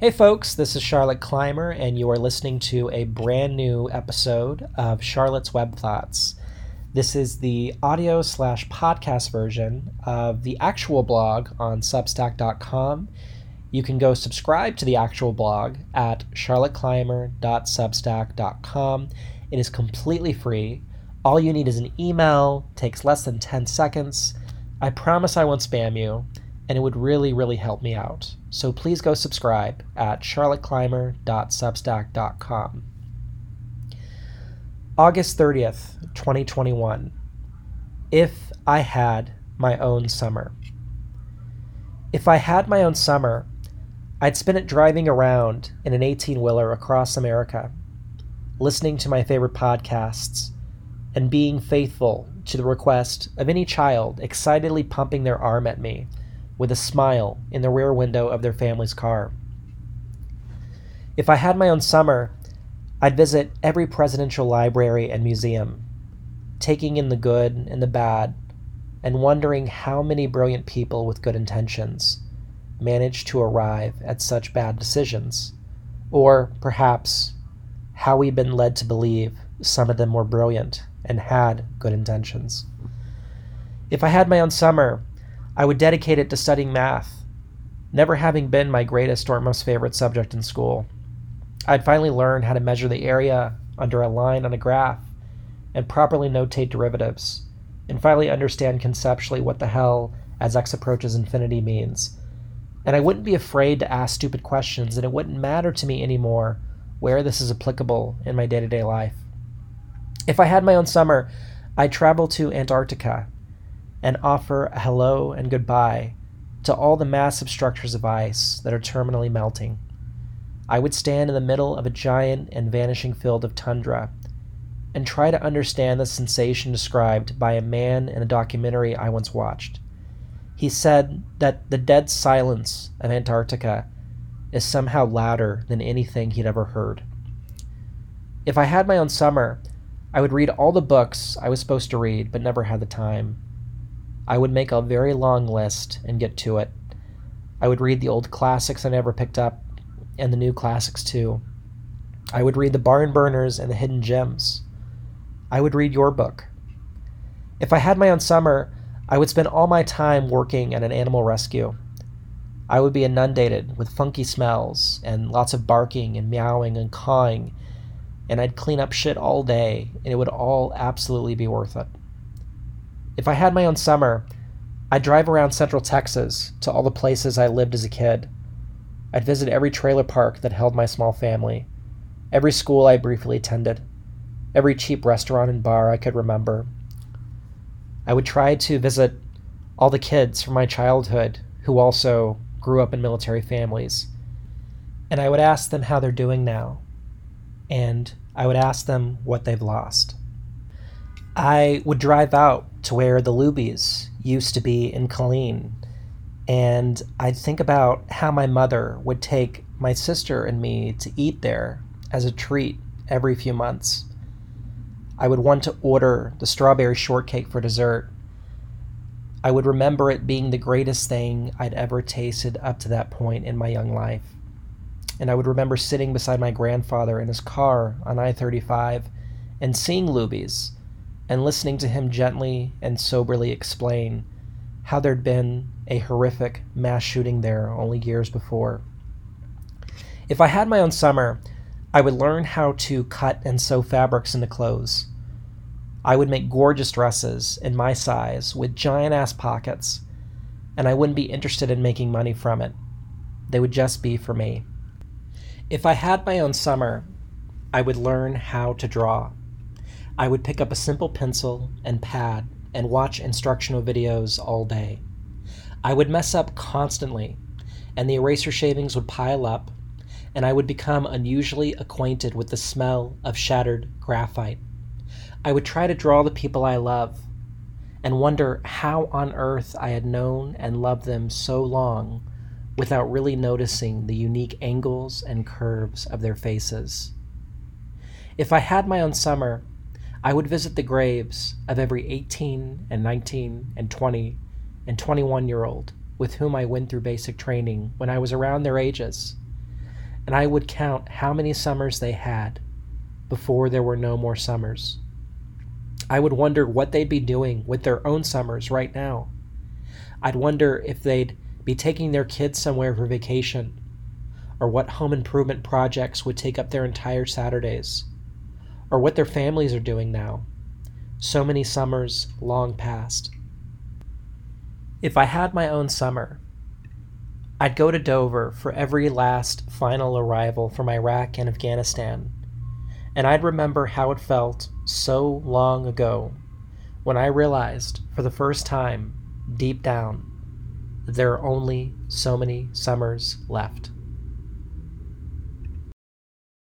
Hey, folks, this is Charlotte Clymer, and you are listening to a brand new episode of Charlotte's Web Thoughts. This is the audio slash podcast version of the actual blog on Substack.com. You can go subscribe to the actual blog at charlotteclymer.substack.com. It is completely free. All you need is an email, takes less than 10 seconds. I promise I won't spam you, and it would really, really help me out. So please go subscribe at charlotteclymer.substack.com. August 30th, 2021. If I had my own summer. If I had my own summer, I'd spend it driving around in an 18 wheeler across America, listening to my favorite podcasts, and being faithful to the request of any child excitedly pumping their arm at me with a smile in the rear window of their family's car. If I had my own summer, I'd visit every presidential library and museum, taking in the good and the bad, and wondering how many brilliant people with good intentions managed to arrive at such bad decisions, or perhaps how we've been led to believe some of them were brilliant and had good intentions. If I had my own summer, I would dedicate it to studying math, never having been my greatest or most favorite subject in school. I'd finally learn how to measure the area under a line on a graph and properly notate derivatives, and finally understand conceptually what the hell as x approaches infinity means. And I wouldn't be afraid to ask stupid questions, and it wouldn't matter to me anymore where this is applicable in my day to day life. If I had my own summer, I'd travel to Antarctica and offer a hello and goodbye to all the massive structures of ice that are terminally melting. I would stand in the middle of a giant and vanishing field of tundra and try to understand the sensation described by a man in a documentary I once watched. He said that the dead silence of Antarctica is somehow louder than anything he'd ever heard. If I had my own summer, I would read all the books I was supposed to read but never had the time. I would make a very long list and get to it. I would read the old classics I never picked up, and the new classics too. I would read the barn burners and the hidden gems. I would read your book. If I had my own summer, I would spend all my time working at an animal rescue. I would be inundated with funky smells and lots of barking and meowing and cawing, and I'd clean up shit all day, and it would all absolutely be worth it. If I had my own summer, I'd drive around central Texas to all the places I lived as a kid. I'd visit every trailer park that held my small family, every school I briefly attended, every cheap restaurant and bar I could remember. I would try to visit all the kids from my childhood who also grew up in military families. And I would ask them how they're doing now. And I would ask them what they've lost. I would drive out to where the Luby's used to be in Killeen, and I'd think about how my mother would take my sister and me to eat there as a treat every few months. I would want to order the strawberry shortcake for dessert. I would remember it being the greatest thing I'd ever tasted up to that point in my young life. And I would remember sitting beside my grandfather in his car on I 35 and seeing Luby's and listening to him gently and soberly explain how there'd been a horrific mass shooting there only years before. If I had my own summer, I would learn how to cut and sew fabrics into clothes. I would make gorgeous dresses in my size with giant ass pockets, and I wouldn't be interested in making money from it. They would just be for me. If I had my own summer, I would learn how to draw. I would pick up a simple pencil and pad and watch instructional videos all day. I would mess up constantly, and the eraser shavings would pile up, and I would become unusually acquainted with the smell of shattered graphite. I would try to draw the people I love and wonder how on earth I had known and loved them so long without really noticing the unique angles and curves of their faces. If I had my own summer, I would visit the graves of every 18 and 19 and 20 and 21 year old with whom I went through basic training when I was around their ages. and I would count how many summers they had before there were no more summers. I would wonder what they'd be doing with their own summers right now. I'd wonder if they'd be taking their kids somewhere for vacation, or what home improvement projects would take up their entire Saturdays, or what their families are doing now. So many summers long past. If I had my own summer, I'd go to Dover for every last final arrival from Iraq and Afghanistan, and I'd remember how it felt so long ago when I realized for the first time, deep down, there are only so many summers left.